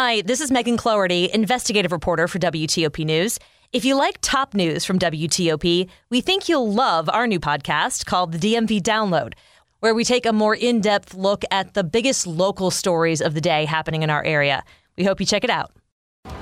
Hi, this is Megan Cloherty, investigative reporter for WTOP News. If you like top news from WTOP, we think you'll love our new podcast called the DMV Download, where we take a more in depth look at the biggest local stories of the day happening in our area. We hope you check it out.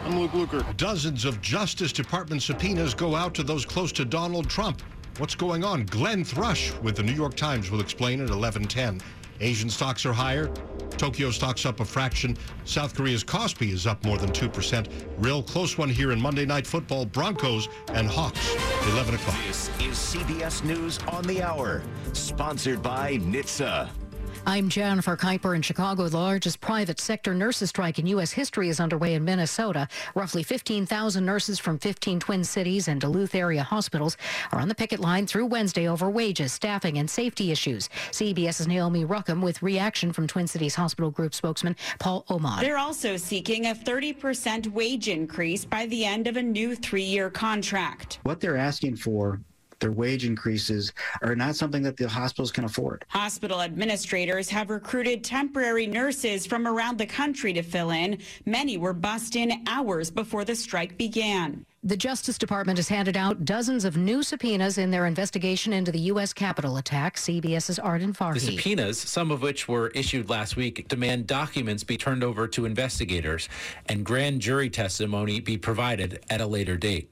I'm Luke Luker. Dozens of Justice Department subpoenas go out to those close to Donald Trump. What's going on? Glenn Thrush with the New York Times will explain at 11:10. Asian stocks are higher. Tokyo stocks up a fraction. South Korea's Kospi is up more than 2%. Real close one here in Monday Night Football, Broncos and Hawks, 11 o'clock. This is CBS News on the Hour, sponsored by NHTSA. I'm Jennifer Keiper in Chicago. The largest private sector nurses strike in U.S. history is underway in Minnesota. Roughly 15,000 nurses from 15 Twin Cities and Duluth area hospitals are on the picket line through Wednesday over wages, staffing, and safety issues. CBS's Naomi Ruchim with reaction from Twin Cities Hospital Group spokesman Paul Omodt. They're also seeking a 30% wage increase by the end of a new three year contract. What they're asking for their wage increases are not something that the hospitals can afford. Hospital administrators have recruited temporary nurses from around the country to fill in. Many were bussed in hours before the strike began. The Justice Department has handed out dozens of new subpoenas in their investigation into the U.S. Capitol attack. CBS's Arden Farhi. The subpoenas, some of which were issued last week, demand documents be turned over to investigators and grand jury testimony be provided at a later date.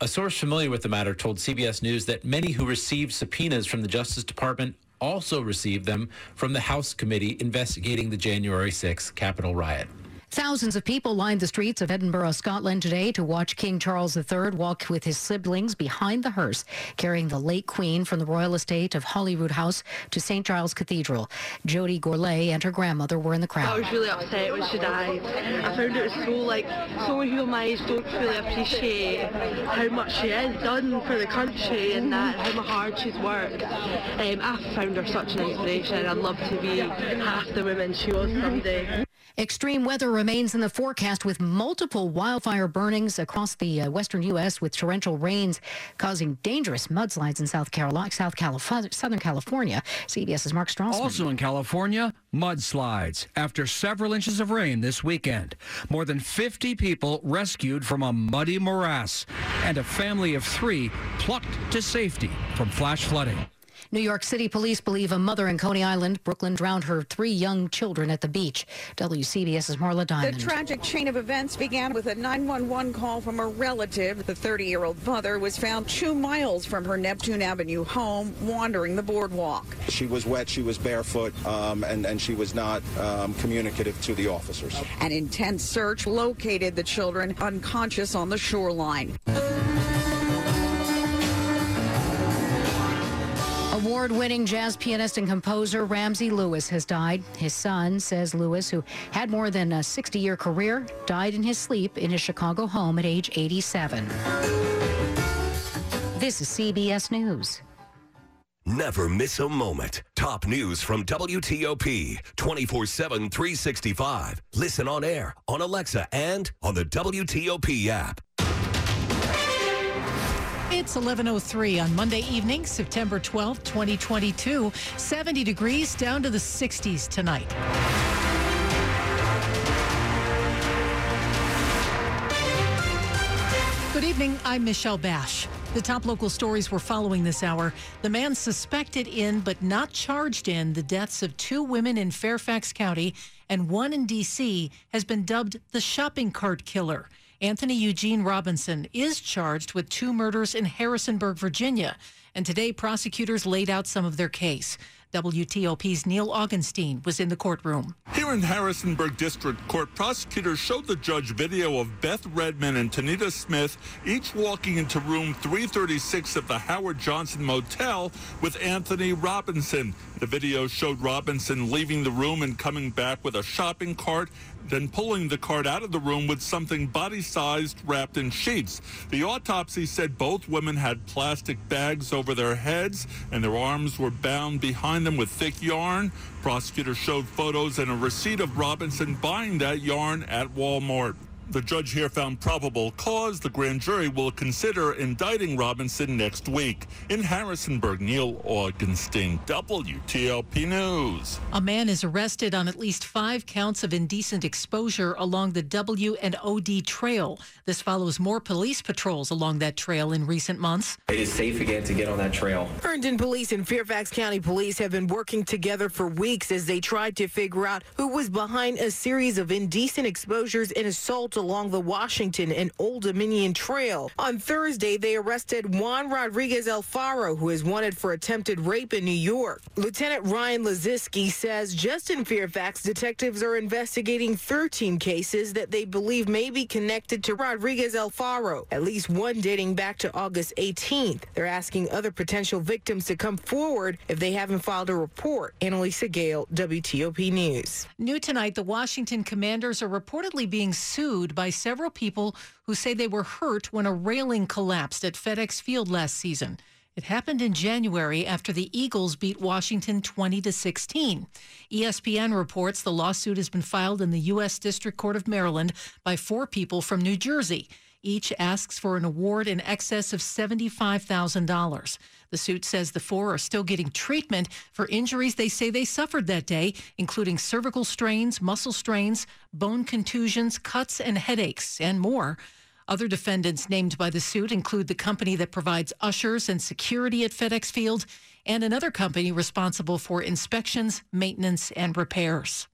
A source familiar with the matter told CBS News that many who received subpoenas from the Justice Department also received them from the House committee investigating the January 6th Capitol riot. Thousands of people lined the streets of Edinburgh, Scotland today to watch King Charles III walk with his siblings behind the hearse, carrying the late Queen from the royal estate of Holyrood House to St. Giles Cathedral. Jodie Gourlay and her grandmother were in the crowd. I was really upset when she died. I found it so like, so many people my age don't really appreciate how much she has done for the country and that, how hard she's worked. Um, I found her such an inspiration. I'd love to be half the woman she was someday. Extreme weather remains in the forecast with multiple wildfire burnings across the uh, western U.S. with torrential rains causing dangerous mudslides in South Carolina, South California, Southern California. CBS's Mark Strassmann. Also in California, mudslides after several inches of rain this weekend. More than 50 people rescued from a muddy morass and a family of three plucked to safety from flash flooding. New York City police believe a mother in Coney Island, Brooklyn, drowned her three young children at the beach. WCBS's Marla Diamond. The tragic chain of events began with a 911 call from a relative. The 30-year-old mother was found two miles from her Neptune Avenue home, wandering the boardwalk. She was wet, she was barefoot, um, and, and she was not um, communicative to the officers. An intense search located the children unconscious on the shoreline. Award winning jazz pianist and composer Ramsey Lewis has died. His son says Lewis, who had more than a 60 year career, died in his sleep in his Chicago home at age 87. This is CBS News. Never miss a moment. Top news from WTOP 24 7, 365. Listen on air, on Alexa, and on the WTOP app. It's 11:03 on Monday evening, September 12, 2022. 70 degrees down to the 60s tonight. Good evening. I'm Michelle Basch. The top local stories we're following this hour. The man suspected in but not charged in the deaths of two women in Fairfax County and one in D.C. has been dubbed the shopping cart killer. Anthony Eugene Robinson is charged with two murders in Harrisonburg, Virginia. And today, prosecutors laid out some of their case. WTOP's Neal Augenstein was in the courtroom. Here in Harrisonburg District Court, prosecutors showed the judge video of Beth Redman and Tanita Smith each walking into room 336 of the Howard Johnson Motel with Anthony Robinson. The video showed Robinson leaving the room and coming back with a shopping cart then pulling the cart out of the room with something body-sized wrapped in sheets. The autopsy said both women had plastic bags over their heads and their arms were bound behind them with thick yarn. Prosecutors showed photos and a receipt of Robinson buying that yarn at Walmart. The judge here found probable cause. The grand jury will consider indicting Robinson next week. In Harrisonburg, Neal Augenstein, WTOP News. A man is arrested on at least five counts of indecent exposure along the W and OD trail. This follows more police patrols along that trail in recent months. It is safe again to get on that trail. Herndon Police and Fairfax County Police have been working together for weeks as they tried to figure out who was behind a series of indecent exposures and assaults along the Washington and Old Dominion Trail. On Thursday, they arrested Juan Rodriguez Alfaro, who is wanted for attempted rape in New York. Lieutenant Ryan Laziski says just in Fairfax, detectives are investigating 13 cases that they believe may be connected to Rodriguez Alfaro, at least one dating back to August 18th. They're asking other potential victims to come forward if they haven't filed a report. Anna-Lysa Gayle, WTOP News. New tonight, the Washington Commanders are reportedly being sued by several people who say they were hurt when a railing collapsed at FedEx Field last season. It happened in January after the Eagles beat Washington 20 to 16. ESPN reports the lawsuit has been filed in the U.S. District Court of Maryland by four people from New Jersey. Each asks for an award in excess of $75,000. The suit says the four are still getting treatment for injuries they say they suffered that day, including cervical strains, muscle strains, bone contusions, cuts, and headaches, and more. Other defendants named by the suit include the company that provides ushers and security at FedEx Field and another company responsible for inspections, maintenance, and repairs.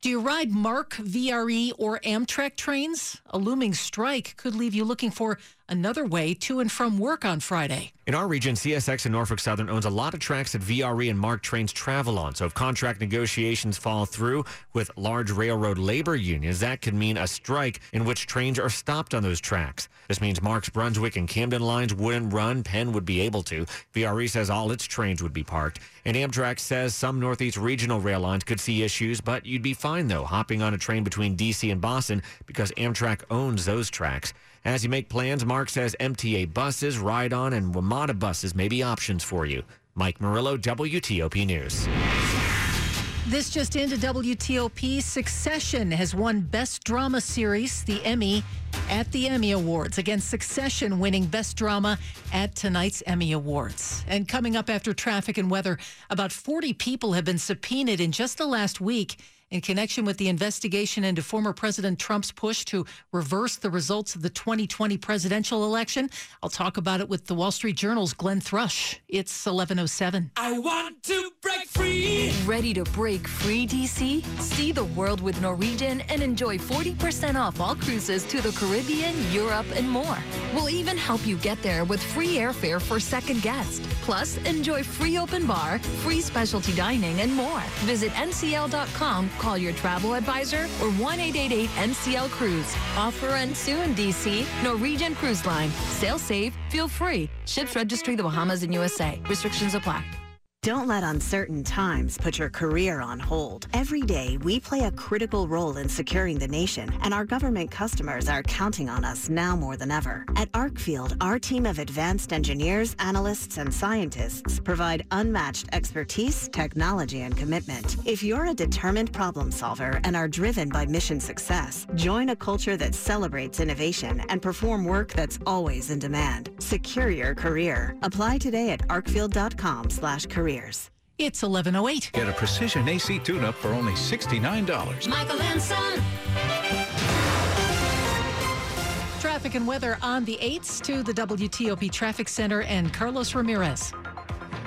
Do you ride MARC, VRE, or Amtrak trains? A looming strike could leave you looking for another way to and from work on Friday. In our region, CSX and Norfolk Southern owns a lot of tracks that VRE and MARC trains travel on. So if contract negotiations fall through with large railroad labor unions, that could mean a strike in which trains are stopped on those tracks. This means MARC's Brunswick and Camden lines wouldn't run. Penn would be able to. VRE says all its trains would be parked. And Amtrak says some Northeast regional rail lines could see issues, but you'd be fine, though, hopping on a train between D.C. and Boston because Amtrak owns those tracks. As you make plans, MARC says MTA buses, Ride On, and WMATA buses may be options for you. Mike Murillo, WTOP News. This just into WTOP. Succession has won Best Drama Series, the Emmy, at the Emmy Awards. Again, Succession winning Best Drama at tonight's Emmy Awards. And coming up after traffic and weather, about 40 people have been subpoenaed in just the last week in connection with the investigation into former President Trump's push to reverse the results of the 2020 presidential election. I'll talk about it with the Wall Street Journal's Glenn Thrush. It's 1107. I want to break free. Ready to break free, DC? See the world with Norwegian and enjoy 40% off all cruises to the Caribbean, Europe, and more. We'll even help you get there with free airfare for second guest. Plus, enjoy free open bar, free specialty dining, and more. Visit ncl.com Call your travel advisor or 1 888 NCL Cruise. Offer ends soon, DC. Norwegian Cruise Line. Sail safe, feel free. Ships registry the Bahamas and USA. Restrictions apply. Don't let uncertain times put your career on hold. Every day, we play a critical role in securing the nation, and our government customers are counting on us now more than ever. At Arcfield, our team of advanced engineers, analysts, and scientists provide unmatched expertise, technology, and commitment. If you're a determined problem solver and are driven by mission success, join a culture that celebrates innovation and perform work that's always in demand. Secure your career. Apply today at arcfield.com slash careers. It's 1108. Get a precision AC tune-up for only $69. Michael and Son. Traffic and weather on the 8s to the WTOP Traffic Center and Carlos Ramirez.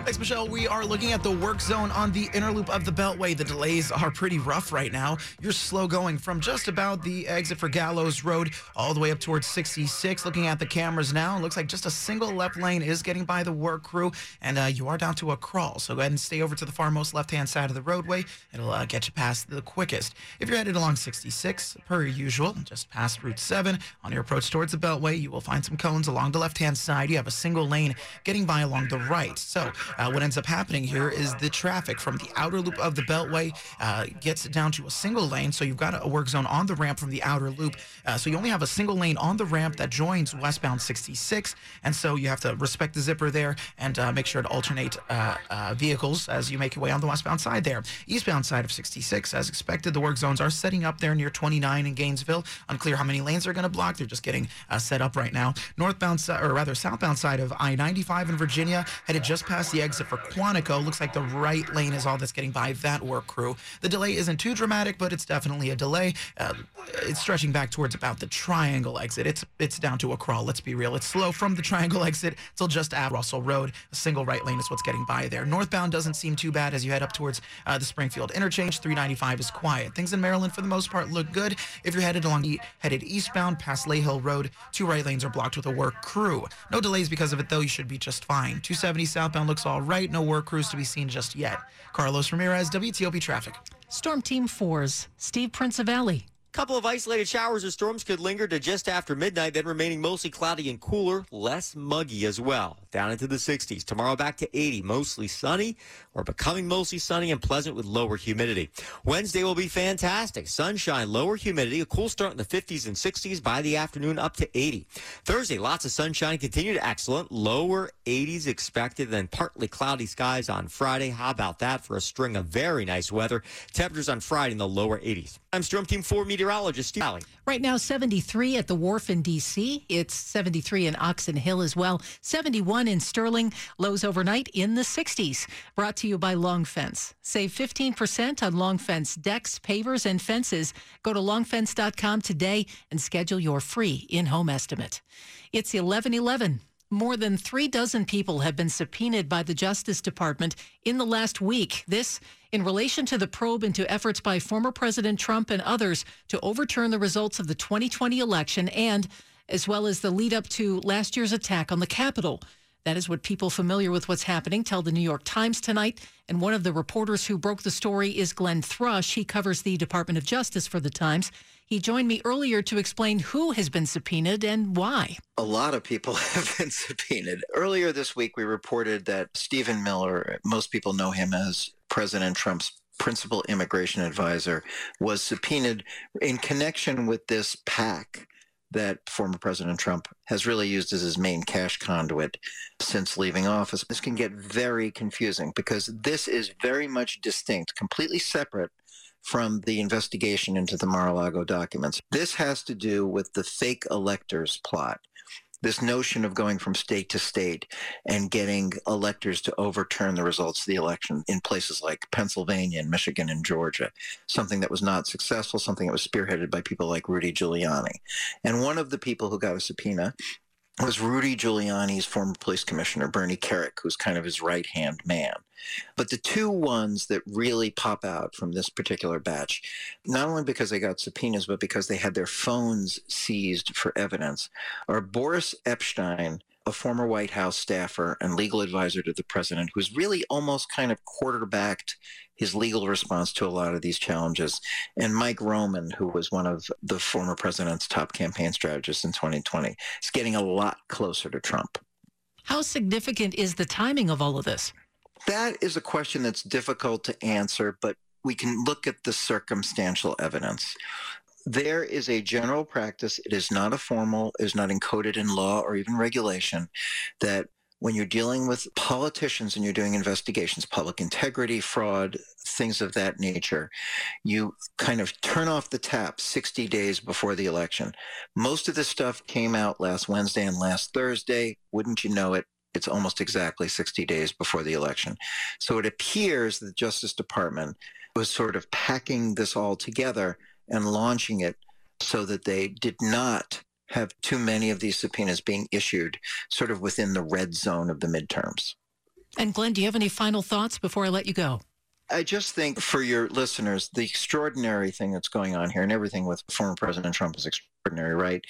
Thanks, Michelle. We are looking at the work zone on the inner loop of the Beltway. The delays are pretty rough right now. You're slow going from just about the exit for Gallows Road all the way up towards 66. Looking at the cameras now, it looks like just a single left lane is getting by the work crew, and uh, you are down to a crawl. So go ahead and stay over to the far most left-hand side of the roadway. It'll uh, get you past the quickest. If you're headed along 66, per usual, just past Route 7, on your approach towards the Beltway, you will find some cones along the left-hand side. You have a single lane getting by along the right. So uh, what ends up happening here is the traffic from the outer loop of the Beltway uh, gets down to a single lane. So you've got a work zone on the ramp from the outer loop. Uh, so you only have a single lane on the ramp that joins westbound 66. And so you have to respect the zipper there and uh, make sure to alternate uh, uh, vehicles as you make your way on the westbound side there. Eastbound side of 66, as expected, the work zones are setting up there near 29 in Gainesville. Unclear how many lanes they're going to block. They're just getting set up right now. Northbound, or rather southbound side of I-95 in Virginia, headed just past the exit for Quantico. Looks like the right lane is all that's getting by that work crew. The delay isn't too dramatic, but it's definitely a delay. Uh, it's stretching back towards about the triangle exit. It's it's down to a crawl. Let's be real. It's slow from the triangle exit till just at Russell Road. A single right lane is what's getting by there. Northbound doesn't seem too bad as you head up towards uh, the Springfield interchange. 395 is quiet. Things in Maryland, for the most part, look good. If you're headed along headed eastbound past Lay Hill Road, two right lanes are blocked with a work crew. No delays because of it, though. You should be just fine. 270 southbound looks all right. No work crews to be seen just yet. Carlos Ramirez, WTOP Traffic. Storm Team 4's Steve Prince of Prinzivalli. Couple of isolated showers or storms could linger to just after midnight, then remaining mostly cloudy and cooler, less muggy as well. Down into the 60s. Tomorrow back to 80, mostly sunny or becoming mostly sunny and pleasant with lower humidity. Wednesday will be fantastic. Sunshine, lower humidity, a cool start in the 50s and 60s by the afternoon up to 80. Thursday, lots of sunshine, continued excellent, lower 80s expected, then partly cloudy skies on Friday. How about that for a string of very nice weather? Temperatures on Friday in the lower 80s. I'm Storm Team 4 meteorologist Steve Alley. Right now, 73 at the wharf in D.C. It's 73 in Oxon Hill as well. 71 in Sterling. Lows overnight in the 60s. Brought to you by Long Fence. Save 15% on Long Fence decks, pavers, and fences. Go to longfence.com today and schedule your free in-home estimate. It's 1111. More than three dozen people have been subpoenaed by the Justice Department in the last week. This in relation to the probe into efforts by former President Trump and others to overturn the results of the 2020 election and as well as the lead up to last year's attack on the Capitol. That is what people familiar with what's happening tell the New York Times tonight. And one of the reporters who broke the story is Glenn Thrush. He covers the Department of Justice for the Times. He joined me earlier to explain who has been subpoenaed and why. A lot of people have been subpoenaed. Earlier this week, we reported that Stephen Miller, most people know him as President Trump's principal immigration advisor, was subpoenaed in connection with this PAC that former President Trump has really used as his main cash conduit since leaving office. This can get very confusing because this is very much distinct, completely separate from the investigation into the Mar-a-Lago documents. This has to do with the fake electors plot. This notion of going from state to state and getting electors to overturn the results of the election in places like Pennsylvania and Michigan and Georgia, something that was not successful, something that was spearheaded by people like Rudy Giuliani. And one of the people who got a subpoena was Rudy Giuliani's former police commissioner, Bernie Kerik, who's kind of his right hand man. But the two ones that really pop out from this particular batch, not only because they got subpoenas, but because they had their phones seized for evidence, are Boris Epshteyn, a former White House staffer and legal advisor to the president, who's really almost kind of quarterbacked his legal response to a lot of these challenges, and Mike Roman, who was one of the former president's top campaign strategists in 2020, is getting a lot closer to Trump. How significant is the timing of all of this? That is a question that's difficult to answer, but we can look at the circumstantial evidence. There is a general practice, it is not a formal, is not encoded in law or even regulation, that when you're dealing with politicians and you're doing investigations, public integrity, fraud, things of that nature, you kind of turn off the tap 60 days before the election. Most of this stuff came out last Wednesday and last Thursday. Wouldn't you know it? It's almost exactly 60 days before the election. So it appears the Justice Department was sort of packing this all together and launching it so that they did not have too many of these subpoenas being issued sort of within the red zone of the midterms. And Glenn, do you have any final thoughts before I let you go? I just think for your listeners, the extraordinary thing that's going on here, and everything with former President Trump is extraordinary, right?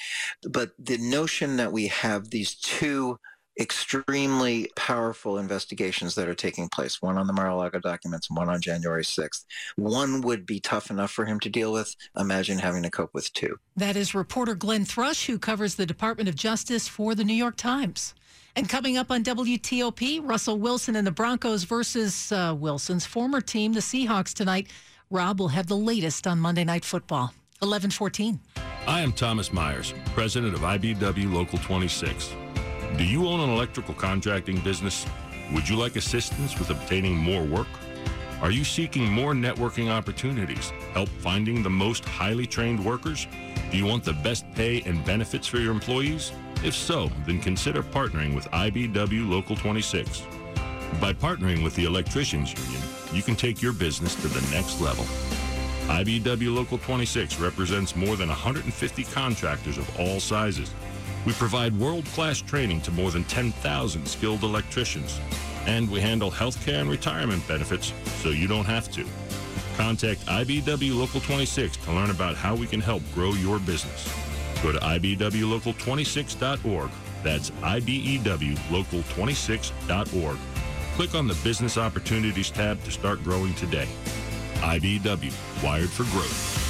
But the notion that we have these two extremely powerful investigations that are taking place one on the Mar-a-Lago documents and one on January 6th. One would be tough enough for him to deal with. Imagine having to cope with two. That is reporter Glenn Thrush, who covers the Department of Justice for the New York Times. And coming up on WTOP, Russell Wilson and the Broncos versus uh, Wilson's former team, the Seahawks, tonight. Rob will have the latest on Monday Night Football. 1114. I am Thomas Myers, president of IBEW Local 26. Do you own an electrical contracting business? Would you like assistance with obtaining more work? Are you seeking more networking opportunities? Help finding the most highly trained workers? Do you want the best pay and benefits for your employees? If so, then consider partnering with IBEW Local 26. By partnering with the Electricians Union, you can take your business to the next level. IBEW Local 26 represents more than 150 contractors of all sizes we provide world-class training to more than 10,000 skilled electricians. And we handle healthcare and retirement benefits so you don't have to. Contact IBEW Local 26 to learn about how we can help grow your business. Go to IBEWLocal26.org. That's IBEWLocal26.org. Click on the Business Opportunities tab to start growing today. IBEW, wired for growth.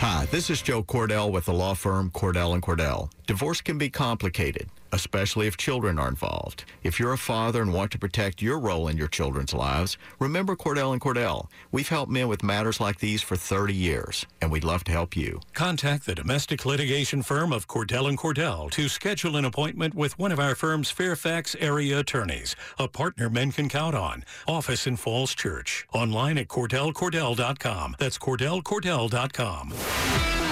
Hi, this is Joe Cordell with the law firm Cordell and Cordell. Divorce can be complicated, especially if children are involved. If you're a father and want to protect your role in your children's lives, remember Cordell and Cordell. We've helped men with matters like these for 30 years, and we'd love to help you. Contact the domestic litigation firm of Cordell and Cordell to schedule an appointment with one of our firm's Fairfax area attorneys, a partner men can count on. Office in Falls Church. Online at cordellcordell.com. That's cordellcordell.com.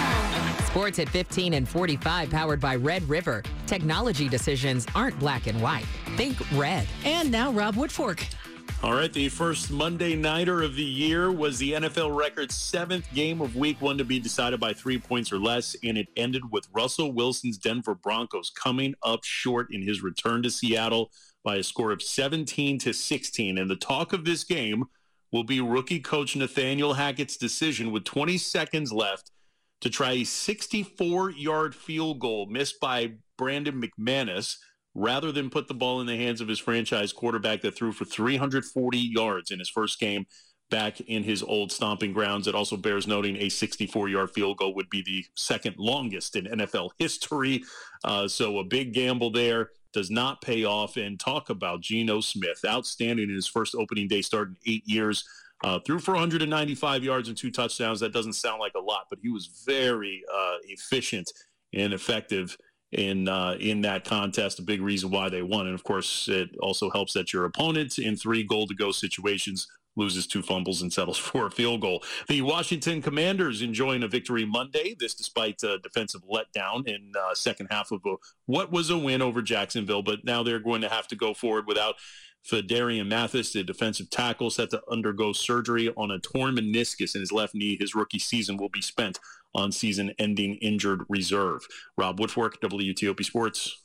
Sports at 15 and 45, powered by Red River. Technology decisions aren't black and white. Think red. And now, Rob Woodfork. All right, the first Monday Nighter of the year was the NFL record seventh game of week one to be decided by three points or less, and it ended with Russell Wilson's Denver Broncos coming up short in his return to Seattle by a score of 17 to 16. And the talk of this game will be rookie coach Nathaniel Hackett's decision with 20 seconds left to try a 64 yard field goal missed by Brandon McManus rather than put the ball in the hands of his franchise quarterback that threw for 340 yards in his first game back in his old stomping grounds. It also bears noting a 64 yard field goal would be the second longest in NFL history. Uh, so a big gamble there does not pay off. And talk about Geno Smith, outstanding in his first opening day start in eight years. Uh, threw for 195 yards and two touchdowns. That doesn't sound like a lot, but he was very uh, efficient and effective in uh, in that contest. A big reason why they won, and of course, it also helps that your opponent in three goal to go situations loses two fumbles and settles for a field goal. The Washington Commanders enjoying a victory Monday. This despite a defensive letdown in uh, second half of a, what was a win over Jacksonville, but now they're going to have to go forward without Phidarian Mathis, the defensive tackle, set to undergo surgery on a torn meniscus in his left knee. His rookie season will be spent on season-ending injured reserve. Rob Woodfork, WTOP Sports.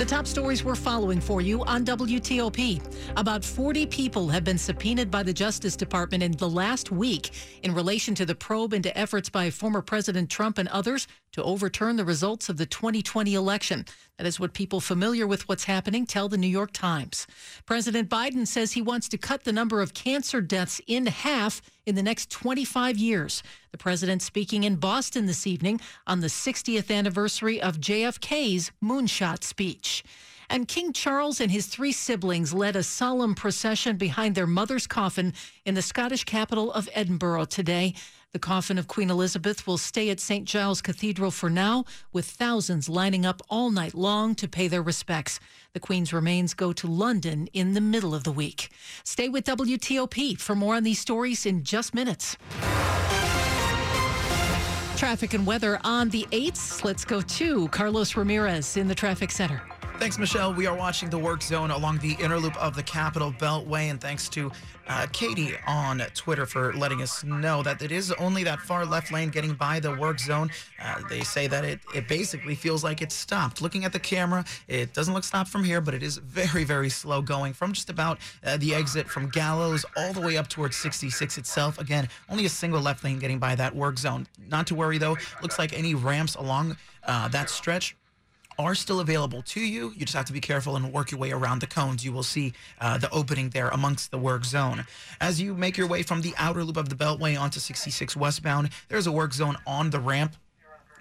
The top stories we're following for you on WTOP. About 40 people have been subpoenaed by the Justice Department in the last week in relation to the probe into efforts by former President Trump and others to overturn the results of the 2020 election. That is what people familiar with what's happening tell the New York Times. President Biden says he wants to cut the number of cancer deaths in half in the next 25 years. The president speaking in Boston this evening on the 60th anniversary of JFK's moonshot speech. And King Charles and his three siblings led a solemn procession behind their mother's coffin in the Scottish capital of Edinburgh today. The coffin of Queen Elizabeth will stay at St. Giles Cathedral for now, with thousands lining up all night long to pay their respects. The Queen's remains go to London in the middle of the week. Stay with WTOP for more on these stories in just minutes. Traffic and weather on the 8th. Let's go to Carlos Ramirez in the traffic center. Thanks, Michelle. We are watching the work zone along the inner loop of the Capitol Beltway, and thanks to uh, Katie on Twitter for letting us know that it is only that far left lane getting by the work zone. Uh, they say that it, it basically feels like it's stopped. Looking at the camera, it doesn't look stopped from here, but it is very, very slow going from just about uh, the exit from Gallows all the way up towards 66 itself. Again, only a single left lane getting by that work zone. Not to worry though, looks like any ramps along uh, that stretch are still available to you. You just have to be careful and work your way around the cones. You will see uh, the opening there amongst the work zone. As you make your way from the outer loop of the Beltway onto 66 westbound, there's a work zone on the ramp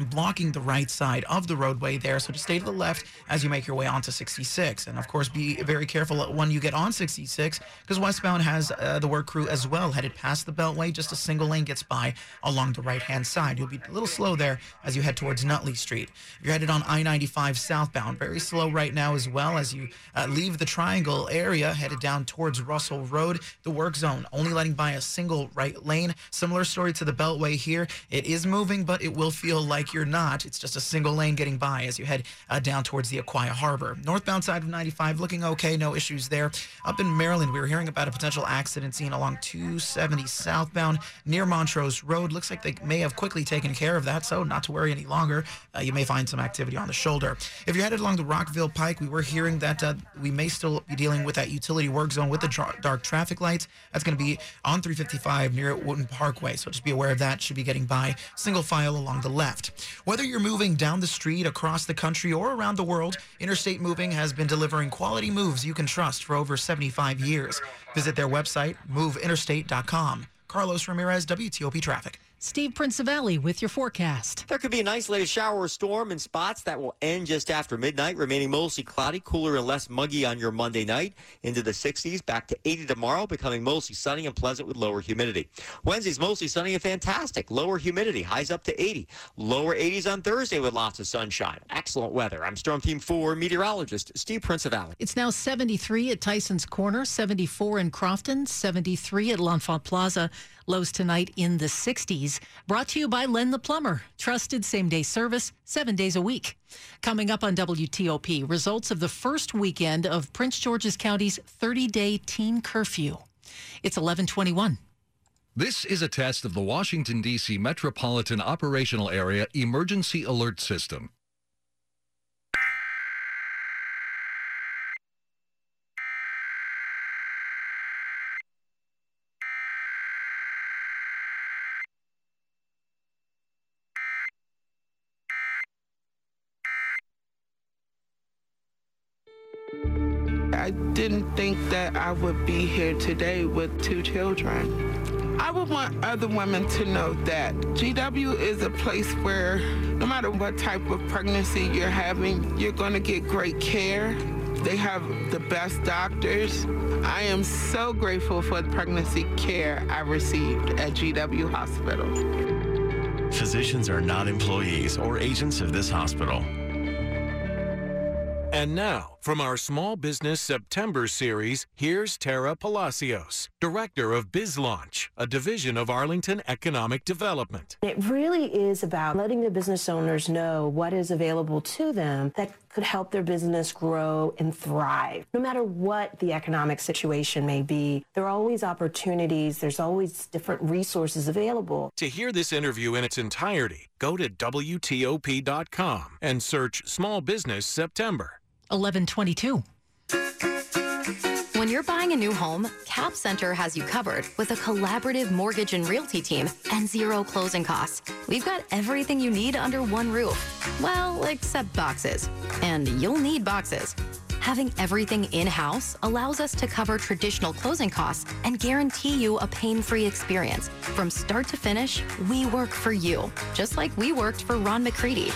blocking the right side of the roadway there. So just stay to the left as you make your way onto 66. And of course, be very careful when you get on 66 because westbound has uh, the work crew as well headed past the Beltway. Just a single lane gets by along the right hand side. You'll be a little slow there as you head towards Nutley Street. You're headed on I 95 southbound, very slow right now as well as you uh, leave the triangle area headed down towards Russell Road. The work zone only letting by a single right lane. Similar story to the Beltway here. It is moving, but it will feel like you're not. It's just a single lane getting by as you head uh, down towards the Aquia Harbor. Northbound side of 95 looking okay, no issues there. Up in Maryland, we were hearing about a potential accident scene along 270 southbound near Montrose Road. Looks like they may have quickly taken care of that, so not to worry any longer. Uh, you may find some activity on the shoulder. If you're headed along the Rockville Pike, we were hearing that uh, we may still be dealing with that utility work zone with the dark traffic lights. That's going to be on 355 near Wootton Parkway, so just be aware of that. Should be getting by single file along the left. Whether you're moving down the street, across the country, or around the world, Interstate Moving has been delivering quality moves you can trust for over 75 years. Visit their website, moveinterstate.com. Carlos Ramirez, WTOP Traffic. Steve Valley with your forecast. There could be an isolated shower or storm in spots that will end just after midnight, remaining mostly cloudy, cooler and less muggy on your Monday night. Into the 60s, back to 80 tomorrow, becoming mostly sunny and pleasant with lower humidity. Wednesday's mostly sunny and fantastic, lower humidity, highs up to 80. Lower 80s on Thursday with lots of sunshine. Excellent weather. I'm Storm Team 4 meteorologist Steve Valley. It's now 73 at Tyson's Corner, 74 in Crofton, 73 at L'Enfant Plaza. Lows tonight in the 60s. Brought to you by Len the Plumber. Trusted same day service, seven days a week. Coming up on WTOP, results of the first weekend of Prince George's County's 30 day teen curfew. It's 1121. This is a test of the Washington, D.C. Metropolitan Operational Area Emergency Alert System. I would be here today with two children. I would want other women to know that GW is a place where no matter what type of pregnancy you're having, you're going to get great care. They have the best doctors. I am so grateful for the pregnancy care I received at GW Hospital. Physicians are not employees or agents of this hospital. And now, from our Small Business September series, here's Tara Palacios, Director of BizLaunch, a division of Arlington Economic Development. It really is about letting the business owners know what is available to them that could help their business grow and thrive. No matter what the economic situation may be, there are always opportunities, there's always different resources available. To hear this interview in its entirety, go to WTOP.com and search Small Business September. 1122. When you're buying a new home, Cap Center has you covered with a collaborative mortgage and realty team and zero closing costs. We've got everything you need under one roof. Well, except boxes. And you'll need boxes. Having everything in-house allows us to cover traditional closing costs and guarantee you a pain-free experience. From start to finish, we work for you, just like we worked for Ron McCready.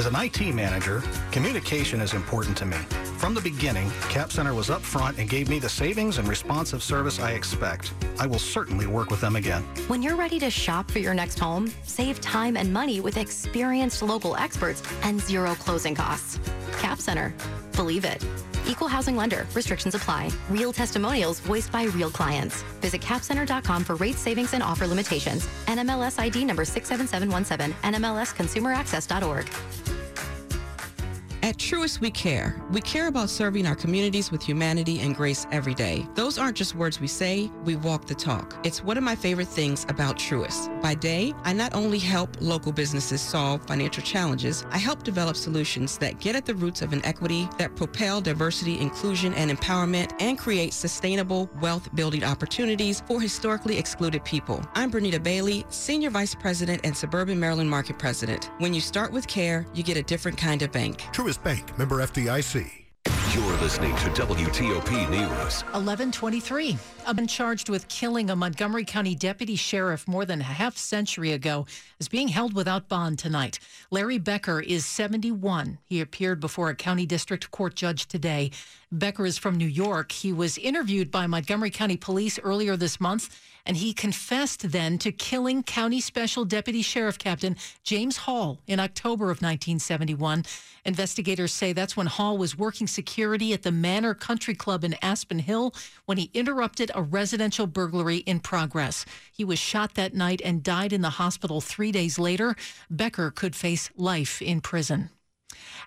As an IT manager, communication is important to me. From the beginning, Cap Center was upfront and gave me the savings and responsive service I expect. I will certainly work with them again. When you're ready to shop for your next home, save time and money with experienced local experts and zero closing costs. Cap Center. Believe it. Equal housing lender. Restrictions apply. Real testimonials voiced by real clients. Visit capcenter.com for rate savings and offer limitations. NMLS ID number 67717. NMLSconsumeraccess.org. At Truist, we care. We care about serving our communities with humanity and grace every day. Those aren't just words we say, we walk the talk. It's one of my favorite things about Truist. By day, I not only help local businesses solve financial challenges, I help develop solutions that get at the roots of inequity, that propel diversity, inclusion, and empowerment, and create sustainable wealth building opportunities for historically excluded people. I'm Bernita Bailey, Senior Vice President and Suburban Maryland Market President. When you start with care, you get a different kind of bank. Truist Bank, member FDIC. You're listening to WTOP News. 1123. A man charged with killing a Montgomery County deputy sheriff more than a half century ago is being held without bond tonight. Larry Becker is 71. He appeared before a county district court judge today. Becker is from New York. He was interviewed by Montgomery County Police earlier this month, and he confessed then to killing County Special Deputy Sheriff Captain James Hall in October of 1971. Investigators say that's when Hall was working security at the Manor Country Club in Aspen Hill when he interrupted a residential burglary in progress. He was shot that night and died in the hospital three days later. Becker could face life in prison.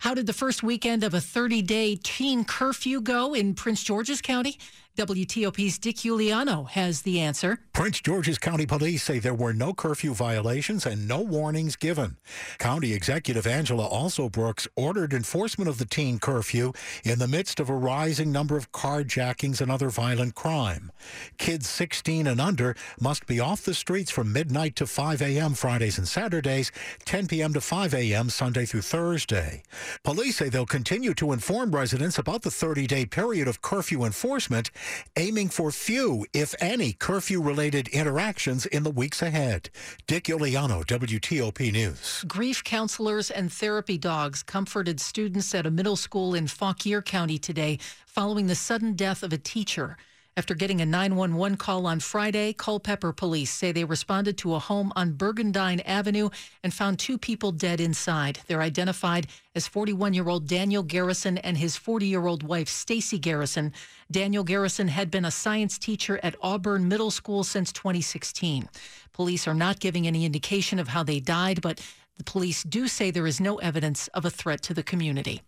How did the first weekend of a 30 day teen curfew go in Prince George's County? WTOP's Dick Uliano has the answer. Prince George's County Police say there were no curfew violations and no warnings given. County Executive Angela Alsobrooks ordered enforcement of the teen curfew in the midst of a rising number of carjackings and other violent crime. Kids 16 and under must be off the streets from midnight to 5 a.m. Fridays and Saturdays, 10 p.m. to 5 a.m. Sunday through Thursday. Police say they'll continue to inform residents about the 30 day period of curfew enforcement aiming for few, if any, curfew related interactions in the weeks ahead. Dick Uliano, WTOP News. Grief counselors and therapy dogs comforted students at a middle school in Fauquier County today following the sudden death of a teacher. After getting a 911 call on Friday, Culpeper police say they responded to a home on Burgundyne Avenue and found two people dead inside. They're identified as 41 year old Daniel Garrison and his 40 year old wife, Stacy Garrison. Daniel Garrison had been a science teacher at Auburn Middle School since 2016. Police are not giving any indication of how they died, but the police do say there is no evidence of a threat to the community.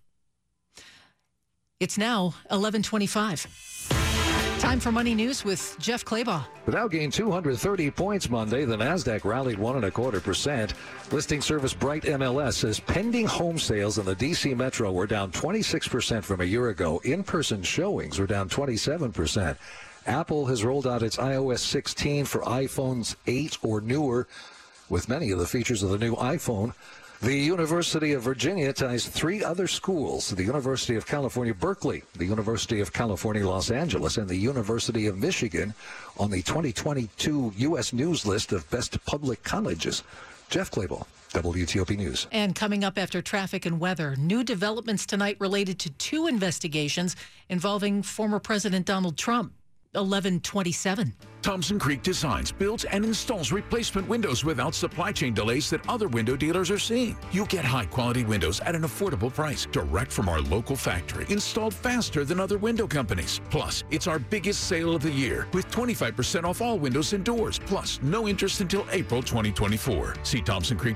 It's now 1125. Time for Money News with Jeff Clabaugh. The Dow gained 230 points Monday. The Nasdaq rallied one and a quarter percent. Listing service Bright MLS says pending home sales in the DC metro were down 26 percent from a year ago. In-person showings were down 27 percent. Apple has rolled out its iOS 16 for iPhones 8 or newer, with many of the features of the new iPhone. The University of Virginia ties three other schools the University of California, Berkeley, the University of California, Los Angeles, and the University of Michigan on the 2022 U.S. News list of best public colleges. Jeff Clabaugh. WTOP News. And coming up after traffic and weather, new developments tonight related to two investigations involving former President Donald Trump. 1127. Thompson Creek designs, builds, and installs replacement windows without supply chain delays that other window dealers are seeing. You get high quality windows at an affordable price, direct from our local factory, installed faster than other window companies. Plus, it's our biggest sale of the year with 25% off all windows and doors, plus no interest until April 2024. See Thompson Creek